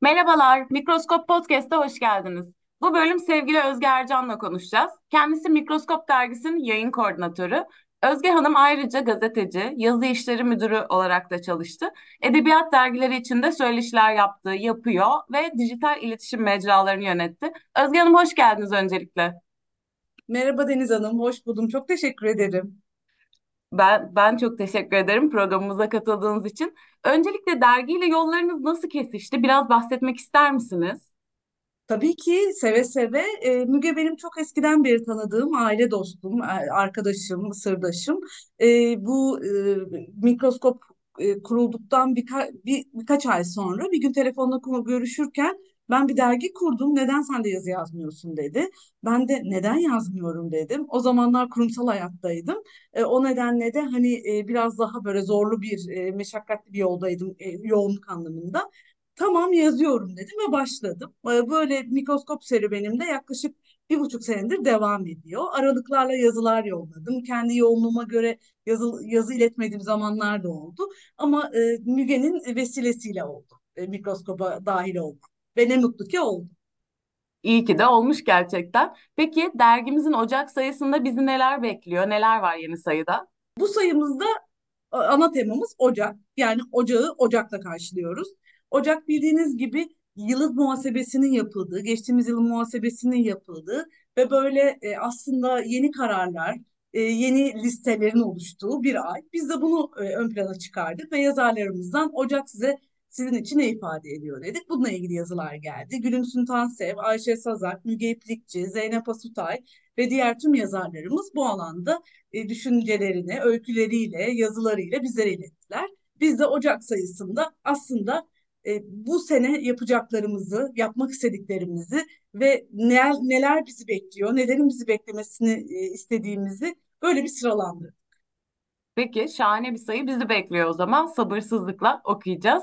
Merhabalar, Mikroskop Podcast'a hoş geldiniz. Bu bölüm sevgili Özge Ercan'la konuşacağız. Kendisi Mikroskop Dergisi'nin yayın koordinatörü. Özge Hanım ayrıca gazeteci, yazı işleri müdürü olarak da çalıştı. Edebiyat dergileri için de söyleşiler yaptı, yapıyor ve dijital iletişim mecralarını yönetti. Özge Hanım hoş geldiniz öncelikle. Merhaba Deniz Hanım, hoş buldum. Çok teşekkür ederim. Ben ben çok teşekkür ederim programımıza katıldığınız için. Öncelikle dergiyle yollarınız nasıl kesişti? Biraz bahsetmek ister misiniz? Tabii ki seve seve. E, Müge benim çok eskiden beri tanıdığım aile dostum, e, arkadaşım, sırdaşım. E, bu e, mikroskop e, kurulduktan birka, bir, birkaç ay sonra bir gün telefonla görüşürken ben bir dergi kurdum. Neden sen de yazı yazmıyorsun dedi. Ben de neden yazmıyorum dedim. O zamanlar kurumsal hayattaydım. E, o nedenle de hani e, biraz daha böyle zorlu bir, e, meşakkatli bir yoldaydım e, yoğunluk anlamında. Tamam yazıyorum dedim ve başladım. Ee, Böyle mikroskop serüvenim de yaklaşık bir buçuk senedir devam ediyor. Aralıklarla yazılar yolladım. Kendi yoğunluğuma göre yazı, yazı iletmediğim zamanlar da oldu. Ama e, Müge'nin vesilesiyle oldu. E, mikroskopa dahil oldu. Ve ne mutlu ki oldu. İyi ki de olmuş gerçekten. Peki dergimizin Ocak sayısında bizi neler bekliyor? Neler var yeni sayıda? Bu sayımızda a- ana temamız Ocak. Yani Ocağı Ocak'ta karşılıyoruz. Ocak bildiğiniz gibi yıllık muhasebesinin yapıldığı, geçtiğimiz yılın muhasebesinin yapıldığı ve böyle e, aslında yeni kararlar, e, yeni listelerin oluştuğu bir ay. Biz de bunu e, ön plana çıkardık ve yazarlarımızdan Ocak size sizin için ne ifade ediyor dedik. Bununla ilgili yazılar geldi. Gülümsün Tansev, Ayşe Sazak, Müge İplikçi, Zeynep Asutay ve diğer tüm yazarlarımız bu alanda e, düşüncelerini, öyküleriyle, yazılarıyla bizlere ilettiler. Biz de Ocak sayısında aslında e, bu sene yapacaklarımızı, yapmak istediklerimizi ve neler, neler bizi bekliyor, nelerin bizi beklemesini e, istediğimizi böyle bir sıralandırdık. Peki şahane bir sayı bizi bekliyor o zaman. Sabırsızlıkla okuyacağız.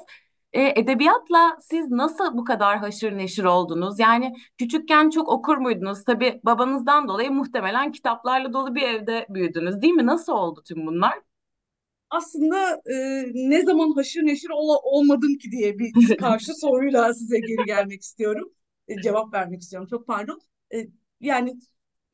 E, edebiyatla siz nasıl bu kadar haşır neşir oldunuz? Yani küçükken çok okur muydunuz? Tabii babanızdan dolayı muhtemelen kitaplarla dolu bir evde büyüdünüz, değil mi? Nasıl oldu tüm bunlar? Aslında e, ne zaman haşır neşir ol, olmadım ki diye bir karşı soruyla size geri gelmek istiyorum. E, cevap vermek istiyorum. Çok pardon. E, yani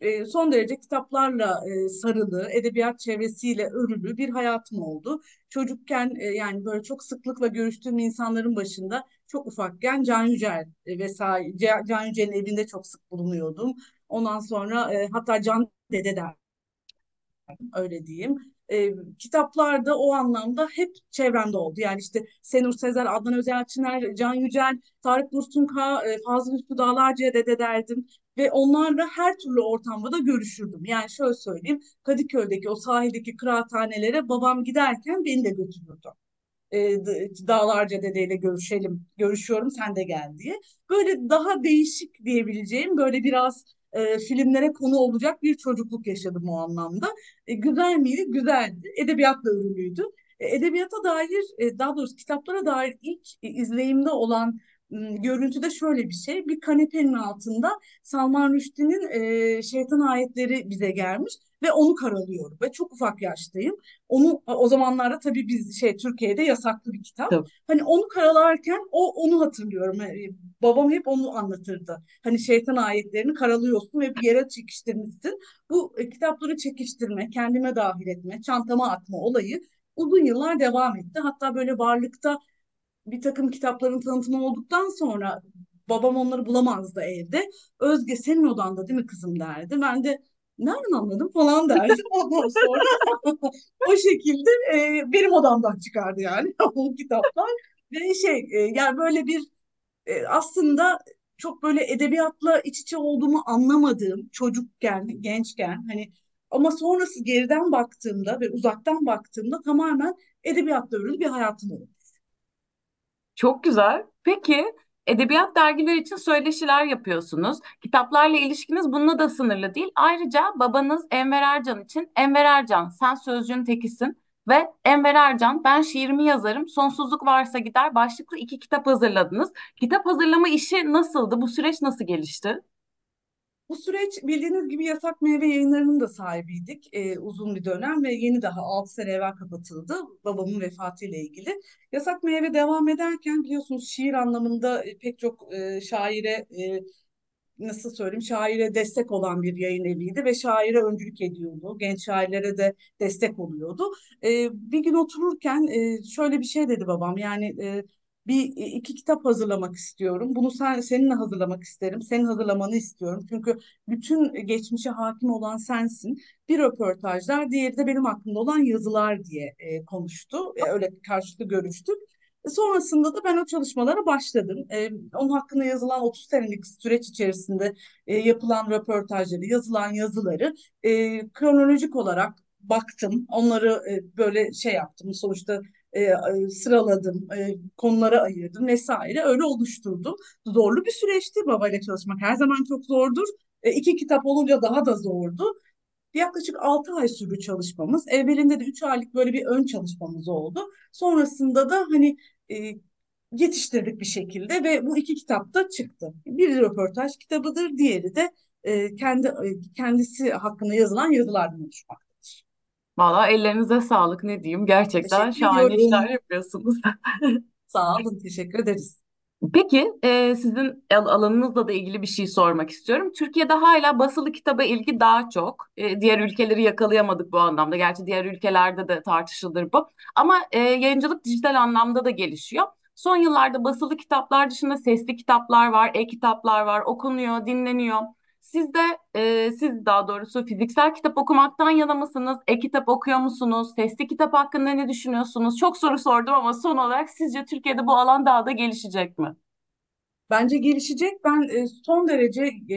e, son derece kitaplarla e, sarılı, edebiyat çevresiyle örülü bir hayatım oldu. Çocukken e, yani böyle çok sıklıkla görüştüğüm insanların başında çok ufakken Can Yücel e, vesaire Can Yücel'in evinde çok sık bulunuyordum. Ondan sonra e, hatta Can Dede der öyle diyeyim. E, kitaplar da o anlamda hep çevremde oldu. Yani işte Senur Sezer, Adnan Özelçiner, Can Yücel, Tarık Dursunka, e, Fazıl Üstü Dağlarca'ya dede derdim. Ve onlarla her türlü ortamda da görüşürdüm. Yani şöyle söyleyeyim, Kadıköy'deki o sahildeki kıraathanelere babam giderken beni de götürürdü e, Dağlarca dedeyle görüşelim, görüşüyorum sen de gel diye. Böyle daha değişik diyebileceğim böyle biraz e, filmlere konu olacak bir çocukluk yaşadım o anlamda. E, güzel miydi? Güzeldi. Edebiyatla ürünlüydü. E, edebiyata dair, e, daha doğrusu kitaplara dair ilk e, izleyimde olan görüntüde şöyle bir şey. Bir kanepenin altında Salman Rushdie'nin e, Şeytan Ayetleri bize gelmiş ve onu karalıyorum ve çok ufak yaştayım. Onu o zamanlarda tabii biz şey Türkiye'de yasaklı bir kitap. Tabii. Hani onu karalarken o onu hatırlıyorum. Yani babam hep onu anlatırdı. Hani şeytan ayetlerini karalıyorsun ve bir yere çekiştirmişsin. Bu e, kitapları çekiştirme, kendime dahil etme, çantama atma olayı uzun yıllar devam etti. Hatta böyle varlıkta bir takım kitapların tanıtımı olduktan sonra babam onları bulamazdı evde. Özge senin odanda değil mi kızım derdi. Ben de nereden anladım falan derdim. Ondan sonra o şekilde e, benim odamdan çıkardı yani o kitaplar. Ve şey e, yani böyle bir e, aslında çok böyle edebiyatla iç içe olduğumu anlamadığım çocukken, gençken hani ama sonrası geriden baktığımda ve uzaktan baktığımda tamamen edebiyatla örülü bir hayatım oldu. Çok güzel. Peki edebiyat dergileri için söyleşiler yapıyorsunuz. Kitaplarla ilişkiniz bununla da sınırlı değil. Ayrıca babanız Enver Ercan için Enver Ercan sen sözcüğün tekisin ve Enver Ercan ben şiirimi yazarım sonsuzluk varsa gider başlıklı iki kitap hazırladınız. Kitap hazırlama işi nasıldı? Bu süreç nasıl gelişti? Bu süreç bildiğiniz gibi Yasak Meyve Yayınları'nın da sahibiydik e, uzun bir dönem ve yeni daha 6 sene evvel kapatıldı babamın vefatıyla ilgili. Yasak Meyve devam ederken biliyorsunuz şiir anlamında e, pek çok e, şaire e, nasıl söyleyeyim şaire destek olan bir yayın eviydi ve şaire öncülük ediyordu. Genç şairlere de destek oluyordu. Ee, bir gün otururken e, şöyle bir şey dedi babam yani e, bir iki kitap hazırlamak istiyorum. Bunu sen seninle hazırlamak isterim. Senin hazırlamanı istiyorum. Çünkü bütün geçmişe hakim olan sensin. Bir röportajlar, diğeri de benim hakkımda olan yazılar diye e, konuştu. E, öyle karşılıklı görüştük. E, Sonrasında da ben o çalışmalara başladım. Ee, onun hakkında yazılan 30 senelik süreç içerisinde e, yapılan röportajları, yazılan yazıları e, kronolojik olarak baktım. Onları e, böyle şey yaptım. Sonuçta e, e, sıraladım, e, konulara ayırdım vesaire. Öyle oluşturdum. Zorlu bir süreçti. Babayla çalışmak her zaman çok zordur. E, iki kitap olunca daha da zordu. Yaklaşık 6 ay sürdü çalışmamız. Evvelinde de 3 aylık böyle bir ön çalışmamız oldu. Sonrasında da hani e, yetiştirdik bir şekilde ve bu iki kitap da çıktı. Bir röportaj kitabıdır, diğeri de e, kendi e, kendisi hakkında yazılan yazılardan oluşmaktadır. Valla ellerinize sağlık ne diyeyim. Gerçekten Teşekkür şahane işler yapıyorsunuz. Sağ olun, teşekkür ederiz. Peki, e, sizin al- alanınızla da ilgili bir şey sormak istiyorum. Türkiye'de hala basılı kitaba ilgi daha çok. E, diğer ülkeleri yakalayamadık bu anlamda. Gerçi diğer ülkelerde de tartışılır bu. Ama e, yayıncılık dijital anlamda da gelişiyor. Son yıllarda basılı kitaplar dışında sesli kitaplar var, e-kitaplar var, okunuyor, dinleniyor. Siz de, e, siz daha doğrusu fiziksel kitap okumaktan yana mısınız? E-kitap okuyor musunuz? Sesli kitap hakkında ne düşünüyorsunuz? Çok soru sordum ama son olarak sizce Türkiye'de bu alan daha da gelişecek mi? Bence gelişecek. Ben e, son derece e,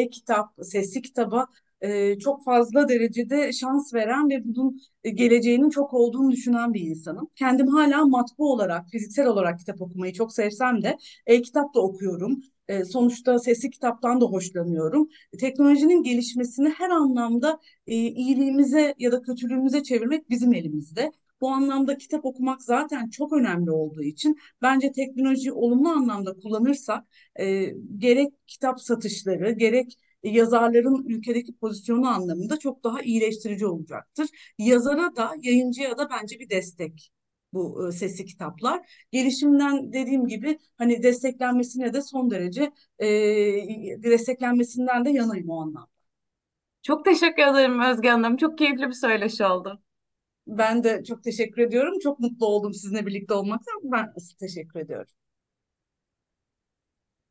e-kitap, sesli kitaba e, çok fazla derecede şans veren ve bunun geleceğinin çok olduğunu düşünen bir insanım. Kendim hala matbu olarak, fiziksel olarak kitap okumayı çok sevsem de e-kitap da okuyorum. E, sonuçta sesli kitaptan da hoşlanıyorum. Teknolojinin gelişmesini her anlamda e, iyiliğimize ya da kötülüğümüze çevirmek bizim elimizde. Bu anlamda kitap okumak zaten çok önemli olduğu için bence teknolojiyi olumlu anlamda kullanırsak e, gerek kitap satışları gerek yazarların ülkedeki pozisyonu anlamında çok daha iyileştirici olacaktır. Yazara da yayıncıya da bence bir destek bu e, sesli kitaplar. Gelişimden dediğim gibi hani desteklenmesine de son derece e, desteklenmesinden de yanayım o anlamda. Çok teşekkür ederim Özge Hanım. Çok keyifli bir söyleşi oldu. Ben de çok teşekkür ediyorum. Çok mutlu oldum sizinle birlikte olmaktan. Ben teşekkür ediyorum.